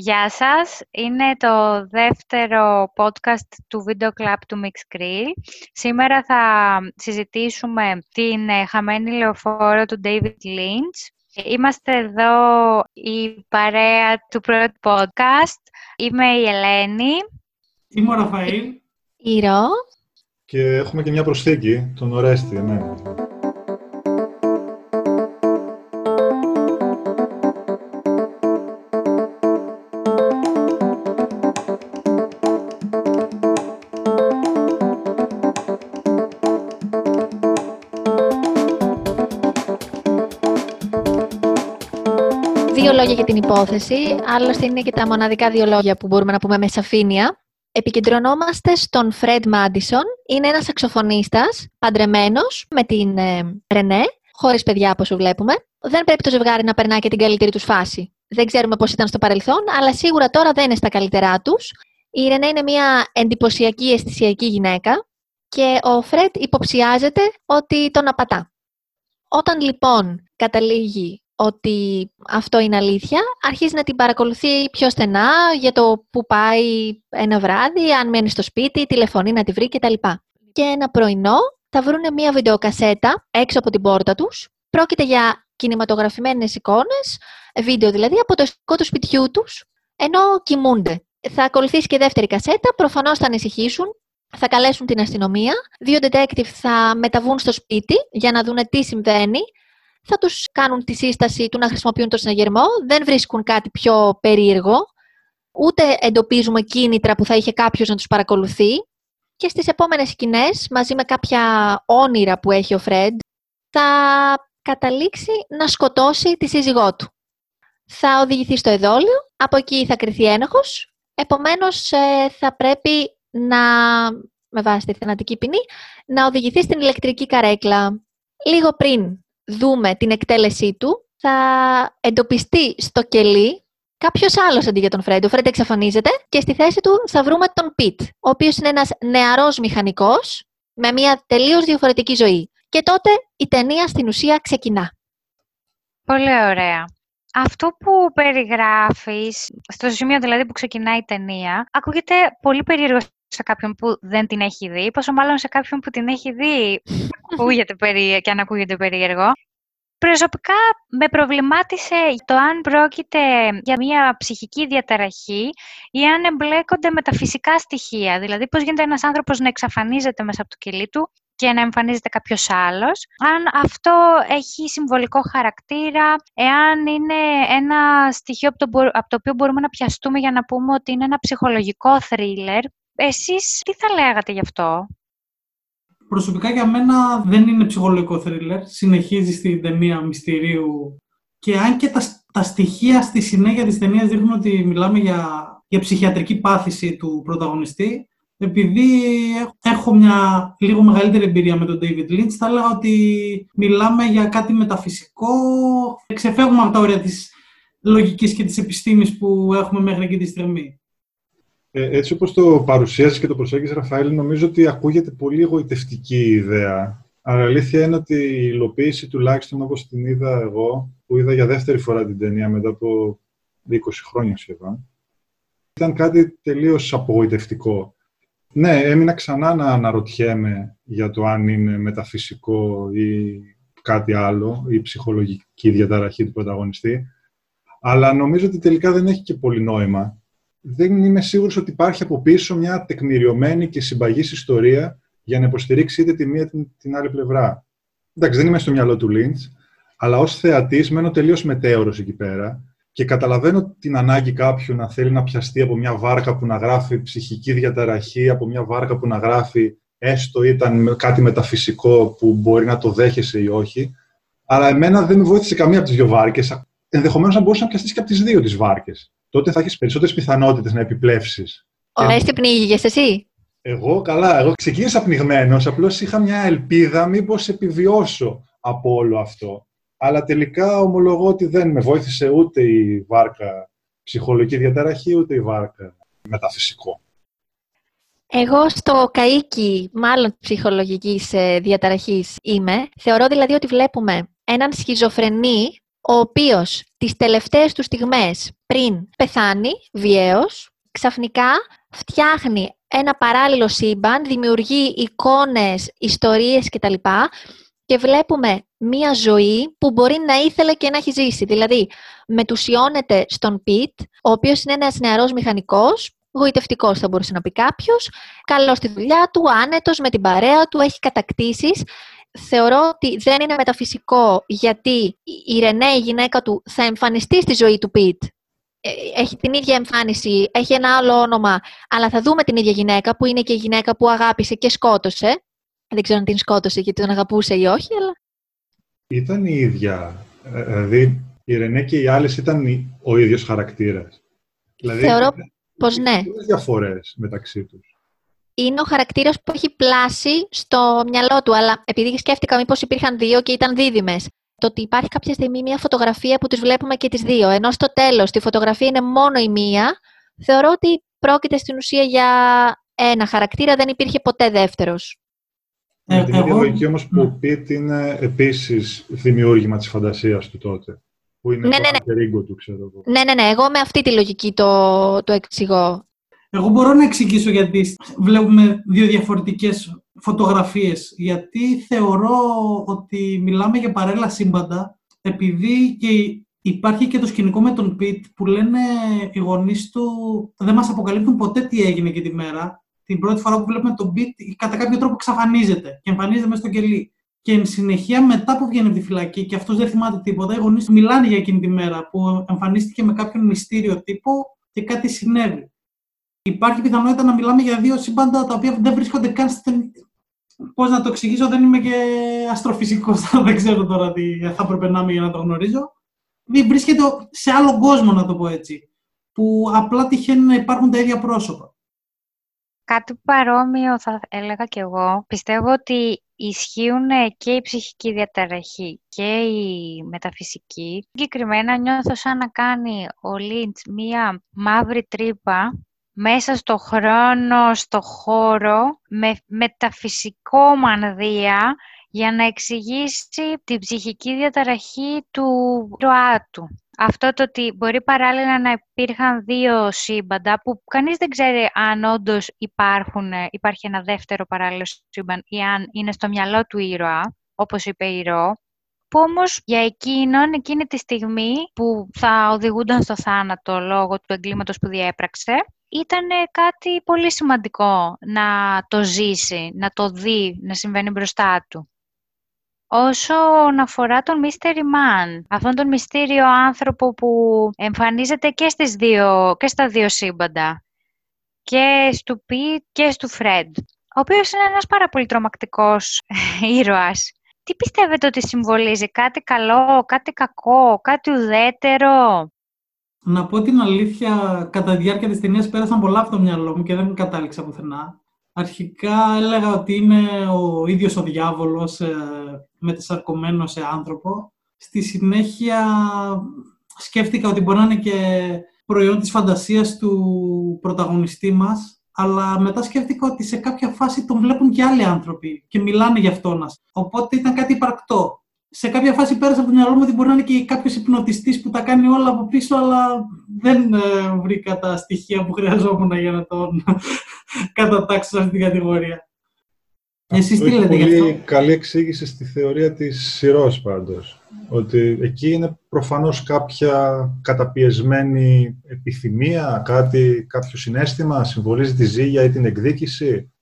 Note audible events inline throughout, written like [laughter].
Γεια σας. Είναι το δεύτερο podcast του Video Club του Mix Grill. Σήμερα θα συζητήσουμε την ε, χαμένη λεωφόρο του David Lynch. Είμαστε εδώ η παρέα του πρώτου podcast. Είμαι η Ελένη. Είμαι ο Ραφαήλ. Η Ρο. Και έχουμε και μια προσθήκη, τον Ορέστη, ναι. Δύο λόγια για την υπόθεση, άλλωστε είναι και τα μοναδικά δύο λόγια που μπορούμε να πούμε με σαφήνεια. Επικεντρωνόμαστε στον Φρέντ Μάντισον. Είναι ένας σαξοφωνίστας, παντρεμένος με την ε, Ρενέ, χωρίς παιδιά όπως βλέπουμε. Δεν πρέπει το ζευγάρι να περνά και την καλύτερη τους φάση. Δεν ξέρουμε πώς ήταν στο παρελθόν, αλλά σίγουρα τώρα δεν είναι στα καλύτερά τους. Η Ρενέ είναι μια εντυπωσιακή αισθησιακή γυναίκα και ο Φρέντ υποψιάζεται ότι τον απατά. Όταν λοιπόν καταλήγει ότι αυτό είναι αλήθεια, αρχίζει να την παρακολουθεί πιο στενά για το που πάει ένα βράδυ, αν μένει στο σπίτι, τηλεφωνεί να τη βρει κτλ. Και ένα πρωινό θα βρουν μια βιντεοκασέτα έξω από την πόρτα τους. Πρόκειται για κινηματογραφημένες εικόνες, βίντεο δηλαδή, από το εσωτερικό του σπιτιού τους, ενώ κοιμούνται. Θα ακολουθήσει και δεύτερη κασέτα, προφανώς θα ανησυχήσουν, θα καλέσουν την αστυνομία, δύο detective θα μεταβούν στο σπίτι για να δουν τι συμβαίνει, θα τους κάνουν τη σύσταση του να χρησιμοποιούν το συναγερμό, δεν βρίσκουν κάτι πιο περίεργο, ούτε εντοπίζουμε κίνητρα που θα είχε κάποιος να τους παρακολουθεί και στις επόμενες σκηνές, μαζί με κάποια όνειρα που έχει ο Φρέντ, θα καταλήξει να σκοτώσει τη σύζυγό του. Θα οδηγηθεί στο εδόλιο, από εκεί θα κρυθεί ένοχος, επομένως ε, θα πρέπει να, με βάση τη θενατική ποινή, να οδηγηθεί στην ηλεκτρική καρέκλα. Λίγο πριν δούμε την εκτέλεσή του, θα εντοπιστεί στο κελί κάποιος άλλος αντί για τον Φρέντ. Ο Φρέντ εξαφανίζεται και στη θέση του θα βρούμε τον Πιτ, ο οποίος είναι ένας νεαρός μηχανικός με μια τελείως διαφορετική ζωή. Και τότε η ταινία στην ουσία ξεκινά. Πολύ ωραία. Αυτό που περιγράφεις, στο σημείο δηλαδή που ξεκινάει η ταινία, ακούγεται πολύ περίεργος σε κάποιον που δεν την έχει δει, πόσο μάλλον σε κάποιον που την έχει δει ακούγεται περί... και αν ακούγεται περίεργο. Προσωπικά με προβλημάτισε το αν πρόκειται για μια ψυχική διαταραχή ή αν εμπλέκονται με τα φυσικά στοιχεία. Δηλαδή, πώς γίνεται ένας άνθρωπος να εξαφανίζεται μέσα από το κελί του και να εμφανίζεται κάποιος άλλος. Αν αυτό έχει συμβολικό χαρακτήρα, εάν είναι ένα στοιχείο από το, από το οποίο μπορούμε να πιαστούμε για να πούμε ότι είναι ένα ψυχολογικό θρίλερ. Εσείς τι θα λέγατε γι' αυτό; Προσωπικά για μένα δεν είναι ψυχολογικό θρίλερ. Συνεχίζει στην ταινία μυστηρίου και αν και τα, τα στοιχεία στη συνέχεια της ταινίας δείχνουν ότι μιλάμε για, για ψυχιατρική πάθηση του πρωταγωνιστή, επειδή έχω μια λίγο μεγαλύτερη εμπειρία με τον David Lynch, θα έλεγα ότι μιλάμε για κάτι μεταφυσικό. Ξεφεύγουμε από τα όρια της λογικής και της επιστήμης που έχουμε μέχρι εκεί τη στιγμή. Ε, έτσι όπως το παρουσίασες και το προσέγγισες, Ραφαήλ, νομίζω ότι ακούγεται πολύ εγωιτευτική ιδέα. Αλλά αλήθεια είναι ότι η υλοποίηση, τουλάχιστον όπως την είδα εγώ, που είδα για δεύτερη φορά την ταινία μετά από 20 χρόνια σχεδόν, ήταν κάτι τελείως απογοητευτικό. Ναι, έμεινα ξανά να αναρωτιέμαι για το αν είναι μεταφυσικό ή κάτι άλλο, ή ψυχολογική διαταραχή του πρωταγωνιστή. Αλλά νομίζω ότι τελικά δεν έχει και πολύ νόημα. Δεν είμαι σίγουρος ότι υπάρχει από πίσω μια τεκμηριωμένη και συμπαγής ιστορία για να υποστηρίξει είτε τη μία είτε την άλλη πλευρά. Εντάξει, δεν είμαι στο μυαλό του Λίντς, αλλά ως θεατής μένω τελείως μετέωρος εκεί πέρα και καταλαβαίνω την ανάγκη κάποιου να θέλει να πιαστεί από μια βάρκα που να γράφει ψυχική διαταραχή, από μια βάρκα που να γράφει έστω ήταν κάτι μεταφυσικό που μπορεί να το δέχεσαι ή όχι. Αλλά εμένα δεν με βοήθησε καμία από τις δύο βάρκες. Ενδεχομένως να μπορούσε να πιαστείς και από τις δύο τις βάρκες. Τότε θα έχεις περισσότερες πιθανότητες να επιπλέψεις. Ωραία, τι πνίγηκες εσύ; Εγώ καλά. Εγώ ξεκίνησα πνιγμένος. Απλώς είχα μια ελπίδα μήπως επιβιώσω από όλο αυτό. Αλλά τελικά ομολογώ ότι δεν με βοήθησε ούτε η βάρκα ψυχολογική διαταραχή, ούτε η βάρκα μεταφυσικό. Εγώ στο καΐκι, μάλλον ψυχολογικής ε, διαταραχής είμαι. Θεωρώ δηλαδή ότι βλέπουμε έναν σχιζοφρενή, ο οποίος τις τελευταίες του στιγμές πριν πεθάνει βιαίως, ξαφνικά φτιάχνει ένα παράλληλο σύμπαν, δημιουργεί εικόνες, ιστορίες κτλ. Και βλέπουμε μία ζωή που μπορεί να ήθελε και να έχει ζήσει. Δηλαδή, μετουσιώνεται στον Πιτ, ο οποίος είναι ένας νεαρός μηχανικός, γοητευτικός θα μπορούσε να πει κάποιος, καλός στη δουλειά του, άνετος με την παρέα του, έχει κατακτήσεις. Θεωρώ ότι δεν είναι μεταφυσικό γιατί η Ρενέ, η γυναίκα του, θα εμφανιστεί στη ζωή του Πιτ ε, έχει την ίδια εμφάνιση, έχει ένα άλλο όνομα, αλλά θα δούμε την ίδια γυναίκα που είναι και η γυναίκα που αγάπησε και σκότωσε. Δεν ξέρω αν την σκότωσε γιατί τον αγαπούσε ή όχι, αλλά... Ήταν η ίδια. Ε, δηλαδή, η Ρενέ και οι άλλες ήταν ο ίδιος χαρακτήρας. Δηλαδή, Θεωρώ πως ναι. διαφορές μεταξύ τους. Είναι ο χαρακτήρας που έχει πλάσει στο μυαλό του, αλλά επειδή σκέφτηκα μήπως υπήρχαν δύο και ήταν δίδυμες το ότι υπάρχει κάποια στιγμή μια φωτογραφία που τις βλέπουμε και τις δύο, ενώ στο τέλος τη φωτογραφία είναι μόνο η μία, θεωρώ ότι πρόκειται στην ουσία για ένα χαρακτήρα, δεν υπήρχε ποτέ δεύτερος. Με την ίδια λογική όμως που ο Πίτ είναι επίσης δημιούργημα της φαντασίας του τότε. Που είναι ναι, το ναι, ναι. του, ξέρω εγώ. Ναι, ναι, ναι. Εγώ με αυτή τη λογική το, το εξηγώ. Εγώ μπορώ να εξηγήσω γιατί βλέπουμε δύο διαφορετικές φωτογραφίες. Γιατί θεωρώ ότι μιλάμε για παρέλα σύμπαντα, επειδή και υπάρχει και το σκηνικό με τον Πιτ που λένε οι γονείς του δεν μας αποκαλύπτουν ποτέ τι έγινε και τη μέρα. Την πρώτη φορά που βλέπουμε τον Πιτ κατά κάποιο τρόπο εξαφανίζεται και εμφανίζεται μέσα στο κελί. Και εν συνεχεία, μετά που βγαίνει από τη φυλακή και αυτός δεν θυμάται τίποτα, οι γονείς μιλάνε για εκείνη τη μέρα που εμφανίστηκε με κάποιον μυστήριο τύπο και κάτι συνέβη υπάρχει πιθανότητα να μιλάμε για δύο σύμπαντα τα οποία δεν βρίσκονται καν στην. Πώς να το εξηγήσω, δεν είμαι και αστροφυσικός, [laughs] δεν ξέρω τώρα τι θα έπρεπε να είμαι για να το γνωρίζω. Βρίσκεται σε άλλο κόσμο, να το πω έτσι. Που απλά τυχαίνει να υπάρχουν τα ίδια πρόσωπα. Κάτι παρόμοιο θα έλεγα κι εγώ. Πιστεύω ότι ισχύουν και η ψυχική διαταραχή και η μεταφυσική. Συγκεκριμένα νιώθω σαν να κάνει ο Λίντς μία μαύρη τρύπα μέσα στο χρόνο, στο χώρο, με μεταφυσικό μανδύα, για να εξηγήσει την ψυχική διαταραχή του ροάτου. Αυτό το ότι μπορεί παράλληλα να υπήρχαν δύο σύμπαντα που κανείς δεν ξέρει αν όντως υπάρχουν, υπάρχει ένα δεύτερο παράλληλο σύμπαν ή αν είναι στο μυαλό του ήρωα, όπως είπε η Ρο, που όμως για εκείνον, εκείνη τη στιγμή που θα οδηγούνταν στο θάνατο λόγω του εγκλήματος που διέπραξε, ήταν κάτι πολύ σημαντικό να το ζήσει, να το δει, να συμβαίνει μπροστά του. Όσον αφορά τον Mystery Man, αυτόν τον μυστήριο άνθρωπο που εμφανίζεται και, στις δύο, και στα δύο σύμπαντα, και στο Πι και στο Φρέντ, ο οποίος είναι ένας πάρα πολύ τρομακτικός [laughs] ήρωας. Τι πιστεύετε ότι συμβολίζει, κάτι καλό, κάτι κακό, κάτι ουδέτερο; Να πω την αλήθεια, κατά τη διάρκεια της ταινίας πέρασαν πολλά από το μυαλό μου και δεν κατάληξα πουθενά. Αρχικά έλεγα ότι είναι ο ίδιος ο διάβολος ε, μετασαρκωμένο σε άνθρωπο. Στη συνέχεια σκέφτηκα ότι μπορεί να είναι και προϊόν της φαντασίας του πρωταγωνιστή μας, αλλά μετά σκέφτηκα ότι σε κάποια φάση τον βλέπουν και άλλοι άνθρωποι και μιλάνε για αυτόν. Οπότε ήταν κάτι υπαρκτό σε κάποια φάση πέρασε από το μυαλό μου ότι μπορεί να είναι και κάποιος υπνοτιστής που τα κάνει όλα από πίσω, αλλά δεν ε, βρήκα τα στοιχεία που χρειαζόμουν για να τον [laughs] κατατάξω σε αυτή την κατηγορία. Εσείς τι λέτε γι' αυτό; Πολύ καλή εξήγηση στη θεωρία της σειρός πάντως. Ότι εκεί είναι προφανώς κάποια καταπιεσμένη επιθυμία, κάτι, κάποιο συνέστημα, συμβολίζει τη ζήγια ή την εκδίκηση.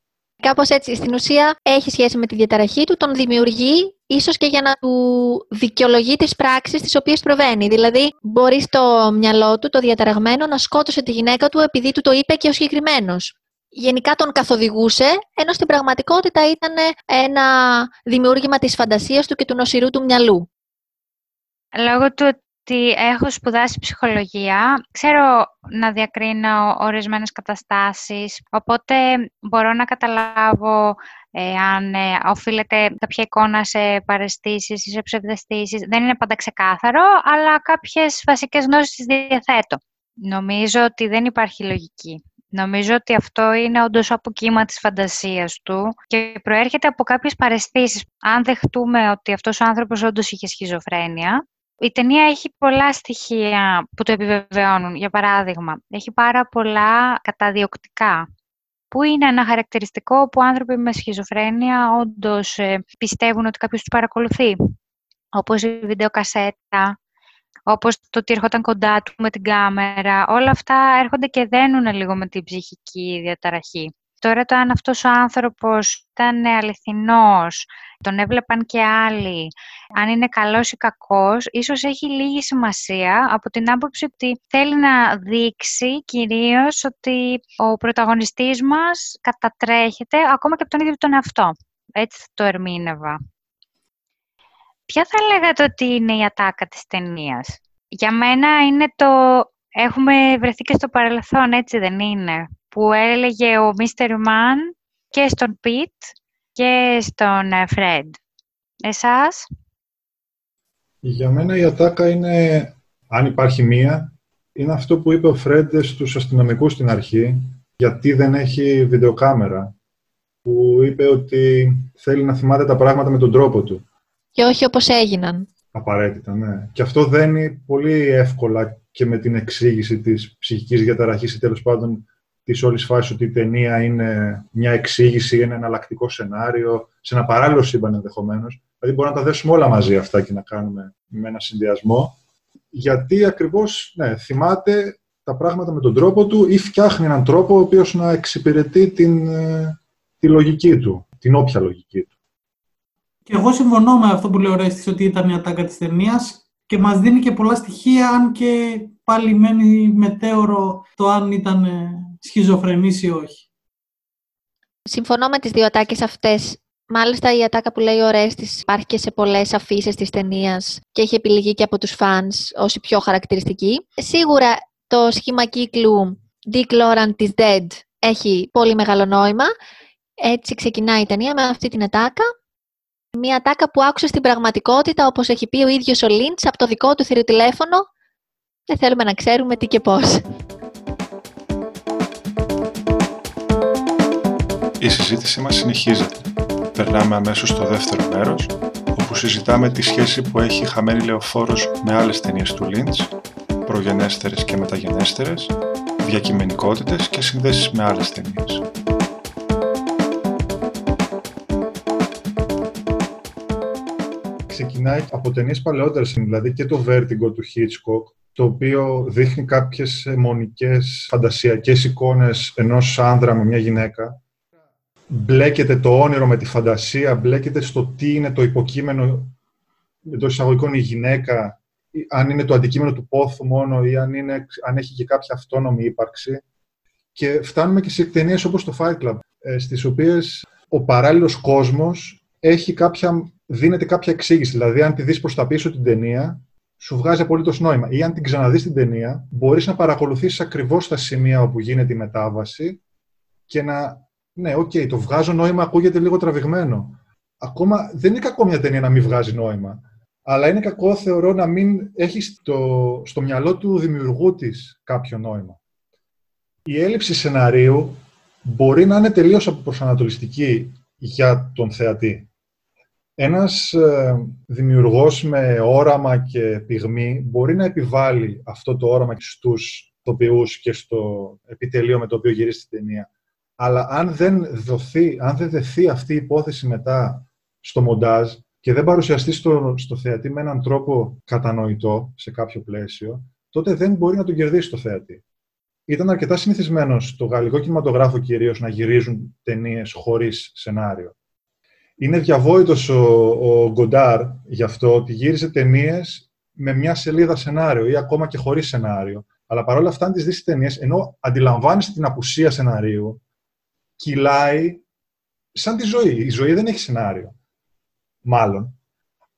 Κάπως έτσι, στην ουσία έχει σχέση με τη διαταραχή του, τον δημιουργεί ίσως και για να του δικαιολογεί τις πράξεις τις οποίες προβαίνει. Δηλαδή, μπορεί στο μυαλό του, το διαταραγμένο, να σκότωσε τη γυναίκα του επειδή του το είπε και ο συγκεκριμένος. Γενικά τον καθοδηγούσε, ενώ στην πραγματικότητα ήταν ένα δημιούργημα της φαντασίας του και του νοσηρού του μυαλού. Λόγω του ότι έχω σπουδάσει ψυχολογία, ξέρω να διακρίνω ορισμένες καταστάσεις, οπότε μπορώ να καταλάβω ε, αν ε, οφείλεται κάποια εικόνα σε παρεστήσεις ή σε ψευδεστήσεις. Δεν είναι πάντα ξεκάθαρο, αλλά κάποιες βασικές γνώσεις τις διαθέτω. Νομίζω ότι δεν υπάρχει λογική. Νομίζω ότι αυτό είναι όντως από κύμα της φαντασίας του και προέρχεται από κάποιες παρεστήσεις. Αν δεχτούμε ότι αυτός ο άνθρωπος όντως είχε σχιζοφρένεια, Η ταινία έχει πολλά στοιχεία που το επιβεβαιώνουν. Για παράδειγμα, έχει πάρα πολλά καταδιοκτικά που είναι ένα χαρακτηριστικό που άνθρωποι με σχιζοφρένεια όντως ε, πιστεύουν ότι κάποιος τους παρακολουθεί; Όπως η βιντεοκασέτα, όπως το ότι έρχονταν κοντά του με την κάμερα. Όλα αυτά έρχονται και δένουν λίγο με την ψυχική διαταραχή. Τώρα το αν αυτός ο άνθρωπος ήταν αληθινός, τον έβλεπαν και άλλοι, αν είναι καλός ή κακός, ίσως έχει λίγη σημασία από την άποψη ότι θέλει να δείξει κυρίως ότι ο πρωταγωνιστής μας κατατρέχεται ακόμα και από τον ίδιο τον εαυτό. Έτσι θα το ερμήνευα. Ποια θα λέγατε ότι είναι η ατάκα της ταινίας; Για μένα είναι το... Έχουμε βρεθεί και στο παρελθόν, έτσι δεν είναι; Που έλεγε ο Μίστερ Μαν και στον Πιτ και στον Φρέντ. Εσάς; Για μένα η ατάκα είναι, αν υπάρχει μία, είναι αυτό που είπε ο Φρέντ στους αστυνομικούς στην αρχή, γιατί δεν έχει βιντεοκάμερα, που είπε ότι θέλει να θυμάται τα πράγματα με τον τρόπο του. Και όχι όπως έγιναν. Απαραίτητα, ναι. Και αυτό δένει πολύ εύκολα και με την εξήγηση της ψυχικής διαταραχής ή τέλος πάντων της όλης φάσης ότι η ταινία είναι μια εξήγηση, ένα εναλλακτικό σενάριο, σε ένα παράλληλο σύμπαν ενδεχομένως. Δηλαδή, μπορούμε να τα δέσουμε όλα μαζί αυτά και να κάνουμε με ένα συνδυασμό. Γιατί ακριβώς ναι, θυμάται τα πράγματα με τον τρόπο του ή φτιάχνει έναν τρόπο ο οποίος να εξυπηρετεί την, ε, τη λογική του, την όποια λογική του. Και εγώ συμφωνώ με αυτό που λέει ο Ρέστης, ότι ήταν η ατάκα της ταινίας και μας δίνει και πολλά στοιχεία, αν και πάλι μένει μετέωρο το αν ήταν ε, σχιζοφρενής ή όχι. Συμφωνώ με τις δύο ατάκες αυτές. Μάλιστα η ατάκα που λέει ο Ρέστης υπάρχει και σε πολλές αφήσεις της ταινίας και έχει επιλεγεί και από τους φανς ως η πιο χαρακτηριστική. Σίγουρα το σχήμα κύκλου Dick Laurent is dead έχει πολύ μεγάλο νόημα. Έτσι ξεκινάει η ταινία με αυτή την ατάκα. Μια ατάκα που άκουσε στην πραγματικότητα, όπως έχει πει ο ίδιος ο Λίντς, από το δικό του θηροτηλέφωνο. Δεν θέλουμε να ξέρουμε τι και πώς. Η συζήτησή μας συνεχίζεται. Περνάμε αμέσως στο δεύτερο μέρος, όπου συζητάμε τη σχέση που έχει η χαμένη λεωφόρος με άλλες ταινίες του Λίντς, προγενέστερες και μεταγενέστερες, διακειμενικότητες και συνδέσεις με άλλες ταινίες. Ξεκινάει από ταινίες παλαιότερες, δηλαδή και το Vertigo του Hitchcock, το οποίο δείχνει κάποιες αιμονικές φαντασιακές εικόνες ενός άνδρα με μια γυναίκα μπλέκεται το όνειρο με τη φαντασία, μπλέκεται στο τι είναι το υποκείμενο εντός εισαγωγικών η γυναίκα, αν είναι το αντικείμενο του πόθου μόνο ή αν, είναι, αν έχει και κάποια αυτόνομη ύπαρξη. Και φτάνουμε και σε ταινίες όπως το Fight Club, ε, στις οποίες ο παράλληλος κόσμος έχει κάποια, δίνεται κάποια εξήγηση. Δηλαδή, αν τη δεις προς τα πίσω την ταινία, σου βγάζει απολύτως νόημα. Ή αν την ξαναδείς την ταινία, μπορείς να παρακολουθήσεις ακριβώς τα σημεία όπου γίνεται η μετάβαση και να ναι, OK, okay, το βγάζω νόημα ακούγεται λίγο τραβηγμένο. Ακόμα δεν είναι κακό μια ταινία να μην βγάζει νόημα. Αλλά είναι κακό, θεωρώ, να μην έχει στο, στο μυαλό του δημιουργού της κάποιο νόημα. Η έλλειψη σεναρίου μπορεί να είναι τελείως αποπροσανατολιστική για τον θεατή. Ένας ε, δημιουργός με όραμα και πυγμή μπορεί να επιβάλλει αυτό το όραμα στους τοπιούς και στο επιτελείο με το οποίο γυρίσει την ταινία. Αλλά αν δεν δοθεί, αν δεν δεθεί αυτή η υπόθεση μετά στο μοντάζ και δεν παρουσιαστεί στο, στο θεατή με έναν τρόπο κατανοητό σε κάποιο πλαίσιο, τότε δεν μπορεί να τον κερδίσει το θεατή. Ήταν αρκετά συνηθισμένο στο γαλλικό κινηματογράφο κυρίως να γυρίζουν ταινίες χωρίς σενάριο. Είναι διαβόητος ο, ο Γκοντάρ γι' αυτό ότι γύριζε ταινίες με μια σελίδα σενάριο ή ακόμα και χωρίς σενάριο. Αλλά παρόλα αυτά, αν τις δεις ταινίες, ενώ αντιλαμβάνεσαι την απουσία σεναρίου, κυλάει σαν τη ζωή. Η ζωή δεν έχει σενάριο, μάλλον.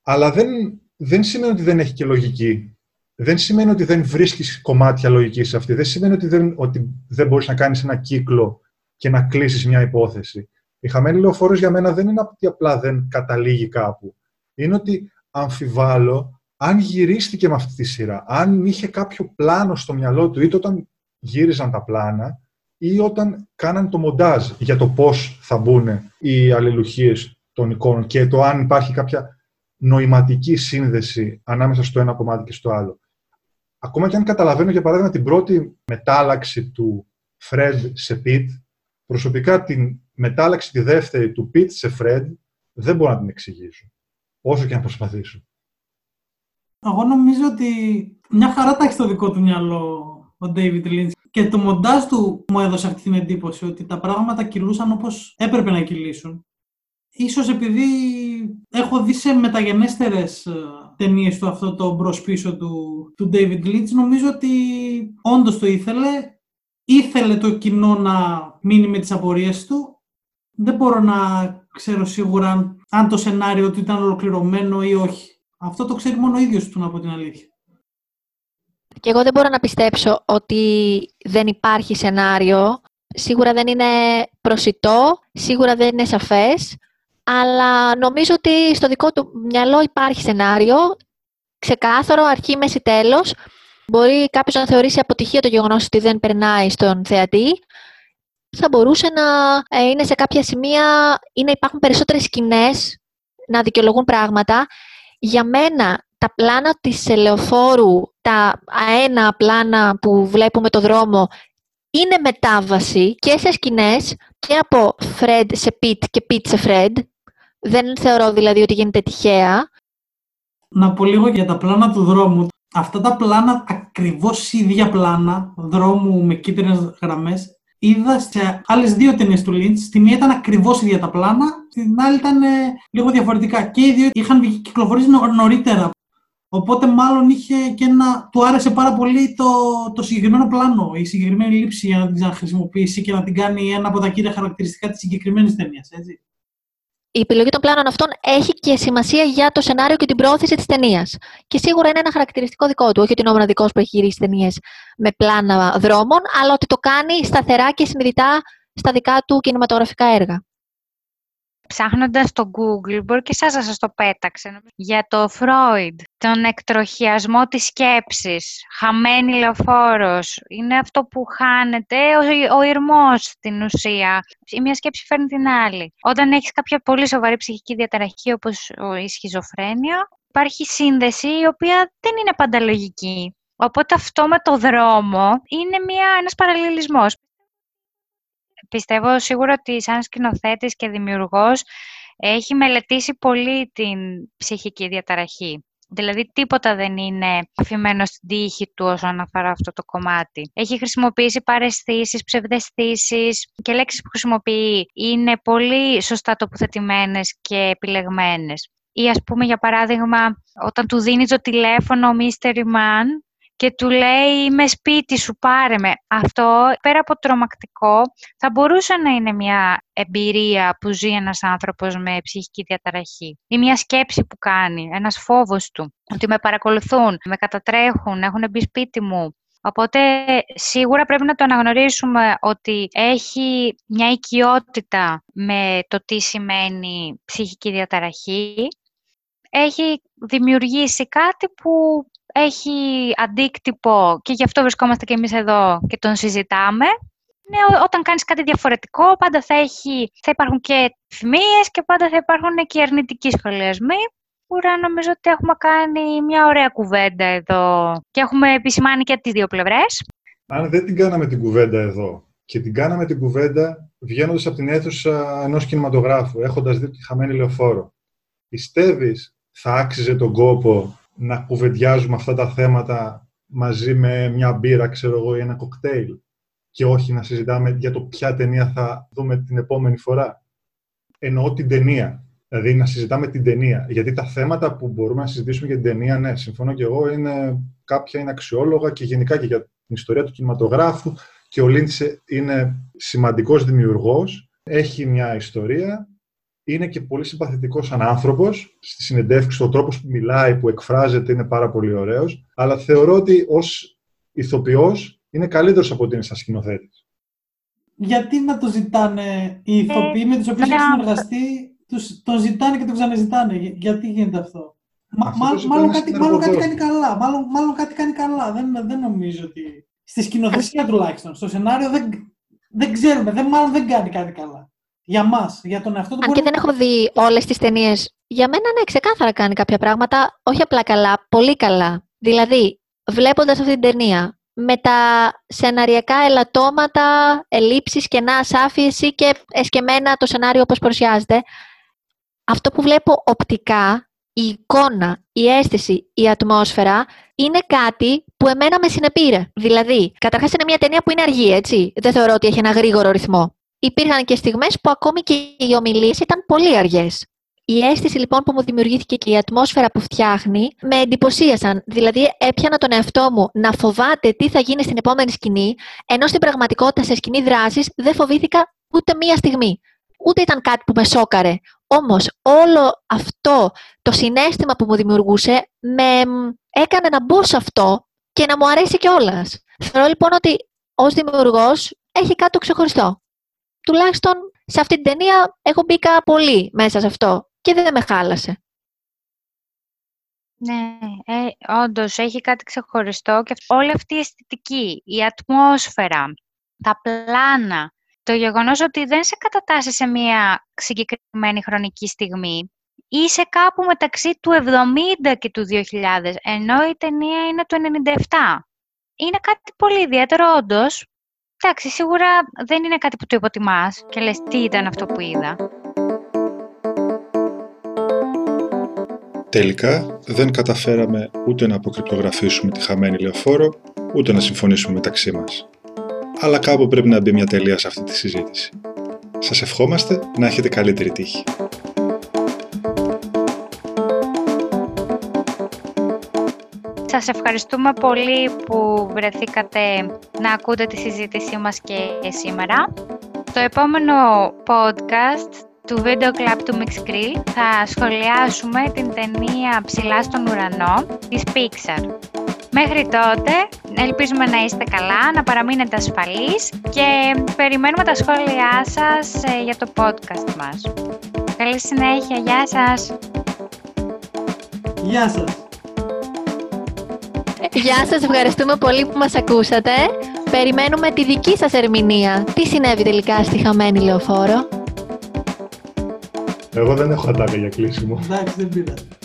Αλλά δεν, δεν σημαίνει ότι δεν έχει και λογική. Δεν σημαίνει ότι δεν βρίσκεις κομμάτια λογικής σε αυτή. Δεν σημαίνει ότι δεν, ότι δεν μπορείς να κάνεις ένα κύκλο και να κλείσεις μια υπόθεση. Η χαμένη λεωφόρος για μένα δεν είναι ότι απλά δεν καταλήγει κάπου. Είναι ότι αμφιβάλλω αν γυρίστηκε με αυτή τη σειρά, αν είχε κάποιο πλάνο στο μυαλό του, είτε όταν γύριζαν τα πλάνα, ή όταν κάναν το μοντάζ για το πώς θα μπουν οι αλληλουχίες των εικόνων και το αν υπάρχει κάποια νοηματική σύνδεση ανάμεσα στο ένα κομμάτι και στο άλλο. Ακόμα και αν καταλαβαίνω, για παράδειγμα, την πρώτη μετάλλαξη του Fred σε Pete, προσωπικά την μετάλλαξη τη δεύτερη του Pete σε Fred, δεν μπορώ να την εξηγήσω. Όσο και αν προσπαθήσω. Εγώ νομίζω ότι μια χαρά τα έχει στο δικό του μυαλό ο David Lynch. Και το μοντάζ του μου έδωσε αυτή την εντύπωση ότι τα πράγματα κυλούσαν όπως έπρεπε να κυλήσουν. Ίσως επειδή έχω δει σε μεταγενέστερες ε, ταινίες του αυτό το μπρος πίσω του, του David Lynch, νομίζω ότι όντως το ήθελε. Ήθελε το κοινό να μείνει με τις απορίες του. Δεν μπορώ να ξέρω σίγουρα αν το σενάριο του ήταν ολοκληρωμένο ή όχι. Αυτό το ξέρει μόνο ο ίδιος του, να πω την αλήθεια. Και εγώ δεν μπορώ να πιστέψω ότι δεν υπάρχει σενάριο. Σίγουρα δεν είναι προσιτό, σίγουρα δεν είναι σαφές, αλλά νομίζω ότι στο δικό του μυαλό υπάρχει σενάριο, ξεκάθαρο, αρχή, μέση, τέλος. Μπορεί κάποιος να θεωρήσει αποτυχία το γεγονός ότι δεν περνάει στον θεατή. Θα μπορούσε να ε, είναι σε κάποια σημεία ή να υπάρχουν περισσότερες σκηνές να δικαιολογούν πράγματα. Για μένα τα πλάνα της ελεοφόρου, τα αένα πλάνα που βλέπουμε το δρόμο, είναι μετάβαση και σε σκηνές και από Fred σε Pete και Pete σε Fred. Δεν θεωρώ δηλαδή ότι γίνεται τυχαία. Να πω λίγο για τα πλάνα του δρόμου. Αυτά τα πλάνα, ακριβώς ίδια πλάνα δρόμου με κίτρινες γραμμές, είδα σε άλλες δύο ταινίες του Lynch. Στη μία ήταν ακριβώς ίδια τα πλάνα, στην άλλη ήταν ε, λίγο διαφορετικά. Και οι δύο είχαν κυκλοφορήσει νωρίτερα. Οπότε μάλλον είχε και ένα... του άρεσε πάρα πολύ το, το συγκεκριμένο πλάνο, η συγκεκριμένη λήψη για να την χρησιμοποιήσει και να την κάνει ένα από τα κύρια χαρακτηριστικά της συγκεκριμένης ταινίας, έτσι. Η επιλογή των πλάνων αυτών έχει και σημασία για το σενάριο και την πρόθεση της ταινίας. Και σίγουρα είναι ένα χαρακτηριστικό δικό του. Όχι ότι είναι ο μοναδικός που έχει γυρίσει ταινίες με πλάνα δρόμων, αλλά ότι το κάνει σταθερά και συνειδητά στα δικά του κινηματογραφικά έργα ψάχνοντας στο Google, μπορεί και εσάς να σας το πέταξε, για το Freud, τον εκτροχιασμό της σκέψης, χαμένη λεωφόρος, είναι αυτό που χάνεται, ο, ο ηρμός στην ουσία. Η μία σκέψη φέρνει την άλλη. Όταν έχεις κάποια πολύ σοβαρή ψυχική διαταραχή όπως η σχιζοφρένεια, υπάρχει σύνδεση η οποία δεν είναι πάντα λογική. Οπότε αυτό με το δρόμο είναι μια, ένας παραλληλισμός πιστεύω σίγουρα ότι σαν σκηνοθέτης και δημιουργός έχει μελετήσει πολύ την ψυχική διαταραχή. Δηλαδή τίποτα δεν είναι αφημένο στην τύχη του όσον αφορά αυτό το κομμάτι. Έχει χρησιμοποιήσει παρεστήσεις, ψευδεστήσεις και λέξεις που χρησιμοποιεί είναι πολύ σωστά τοποθετημένες και επιλεγμένες. Ή ας πούμε για παράδειγμα όταν του δίνει το τηλέφωνο ο Mystery Man και του λέει «Με σπίτι σου, πάρε με». Αυτό, πέρα από τρομακτικό, θα μπορούσε να είναι μια εμπειρία που ζει ένας άνθρωπος με ψυχική διαταραχή ή μια σκέψη που κάνει, ένας φόβος του, ότι με παρακολουθούν, με κατατρέχουν, έχουν μπει σπίτι μου. Οπότε σίγουρα πρέπει να το αναγνωρίσουμε ότι έχει μια οικειότητα με το τι σημαίνει ψυχική διαταραχή. Έχει δημιουργήσει κάτι που έχει αντίκτυπο και γι' αυτό βρισκόμαστε και εμείς εδώ και τον συζητάμε. Ναι, όταν κάνεις κάτι διαφορετικό, πάντα θα, έχει, θα υπάρχουν και θυμίες και πάντα θα υπάρχουν και αρνητικοί σχολιασμοί. Ούρα νομίζω ότι έχουμε κάνει μια ωραία κουβέντα εδώ και έχουμε επισημάνει και τις δύο πλευρές. Αν δεν την κάναμε την κουβέντα εδώ και την κάναμε την κουβέντα βγαίνοντας από την αίθουσα ενός κινηματογράφου, έχοντας δει τη χαμένη λεωφόρο, πιστεύεις θα άξιζε τον κόπο να κουβεντιάζουμε αυτά τα θέματα μαζί με μια μπύρα, ξέρω εγώ, ή ένα κοκτέιλ και όχι να συζητάμε για το ποια ταινία θα δούμε την επόμενη φορά. Εννοώ την ταινία. Δηλαδή να συζητάμε την ταινία. Γιατί τα θέματα που μπορούμε να συζητήσουμε για την ταινία, ναι, συμφωνώ και εγώ, είναι, κάποια είναι αξιόλογα και γενικά και για την ιστορία του κινηματογράφου. Και ο Λίντσε είναι σημαντικός δημιουργός, έχει μια ιστορία είναι και πολύ συμπαθητικός σαν άνθρωπος. Στη συνεντεύξη, ο τρόπο που μιλάει, που εκφράζεται είναι πάρα πολύ ωραίος. Αλλά θεωρώ ότι ως ηθοποιός είναι καλύτερος από ότι είναι σαν σκηνοθέτης. Γιατί να το ζητάνε οι ηθοποιοί με τους οποίους έχει συνεργαστεί, τους, το ζητάνε και το ξαναζητάνε. Γιατί γίνεται αυτό; μάλλον, κάτι, μάλλον κάτι κάνει καλά. Μάλλον, μάλλον κάτι κάνει καλά. Δεν, δεν νομίζω ότι. Στη σκηνοθεσία τουλάχιστον. Στο σενάριο δεν, δεν ξέρουμε. Δεν, μάλλον δεν κάνει κάτι καλά Για μας, για τον εαυτό του. Αν μπορεί και να- δεν έχω δει όλες τις ταινίες. Για μένα, ναι, ξεκάθαρα κάνει κάποια πράγματα, όχι απλά καλά, πολύ καλά. Δηλαδή, βλέποντας αυτή την ταινία, με τα σεναριακά ελαττώματα, ελλείψεις, κενά, ασάφιεση και εσκεμμένα το σενάριο όπως παρουσιάζεται, αυτό που βλέπω οπτικά, η εικόνα, η αίσθηση, η ατμόσφαιρα, είναι κάτι που εμένα με συνεπήρε. Δηλαδή, καταρχάς είναι μια ταινία που είναι αργή, έτσι. Δεν θεωρώ ότι έχει ένα γρήγορο ρυθμό. Υπήρχαν και στιγμές που ακόμη και οι ομιλίες ήταν πολύ αργές. Η αίσθηση λοιπόν που μου δημιουργήθηκε και η ατμόσφαιρα που φτιάχνει με εντυπωσίασαν. Δηλαδή, έπιανα τον εαυτό μου να φοβάται τι θα γίνει στην επόμενη σκηνή, ενώ στην πραγματικότητα σε σκηνή δράσης δεν φοβήθηκα ούτε μία στιγμή. Ούτε ήταν κάτι που με σόκαρε. Όμως, όλο αυτό το συνέστημα που μου δημιουργούσε με μ, έκανε να μπω σε αυτό και να μου αρέσει κιόλας. Θεωρώ λοιπόν ότι ως δημιουργός έχει κάτι το ξεχωριστό. Τουλάχιστον σε αυτή την ταινία έχω μπήκα πολύ μέσα σε αυτό και δεν με χάλασε. Ναι, ε, όντως έχει κάτι ξεχωριστό και αυ- όλη αυτή η αισθητική, η ατμόσφαιρα, τα πλάνα, το γεγονός ότι δεν σε κατατάσσει σε μια συγκεκριμένη χρονική στιγμή. Είσαι κάπου μεταξύ του 70 και του 2000, ενώ η ταινία είναι του 97. Είναι κάτι πολύ ιδιαίτερο όντως. Εντάξει, σίγουρα δεν είναι κάτι που το υποτιμάς και λες τι ήταν αυτό που είδα. Τελικά δεν καταφέραμε ούτε να αποκρυπτογραφήσουμε τη χαμένη λεωφόρο, ούτε να συμφωνήσουμε μεταξύ μας. Αλλά κάπου πρέπει να μπει μια τελεία σε αυτή τη συζήτηση. Σας ευχόμαστε να έχετε καλύτερη τύχη. Σας ευχαριστούμε πολύ που βρεθήκατε να ακούτε τη συζήτησή μας και σήμερα. Το επόμενο podcast του Video Club του Mix Grill θα σχολιάσουμε την ταινία «Ψηλά στον ουρανό» της Pixar. Μέχρι τότε, ελπίζουμε να είστε καλά, να παραμείνετε ασφαλείς και περιμένουμε τα σχόλιά σας ε, για το podcast μας. Καλή συνέχεια, γεια σας! Γεια σας. Γεια σας, ευχαριστούμε πολύ που μας ακούσατε. Περιμένουμε τη δική σας ερμηνεία. Τι συνέβη τελικά στη χαμένη λεωφόρο; Εγώ δεν έχω ατάκα για κλείσιμο. Εντάξει, δεν πειράζει.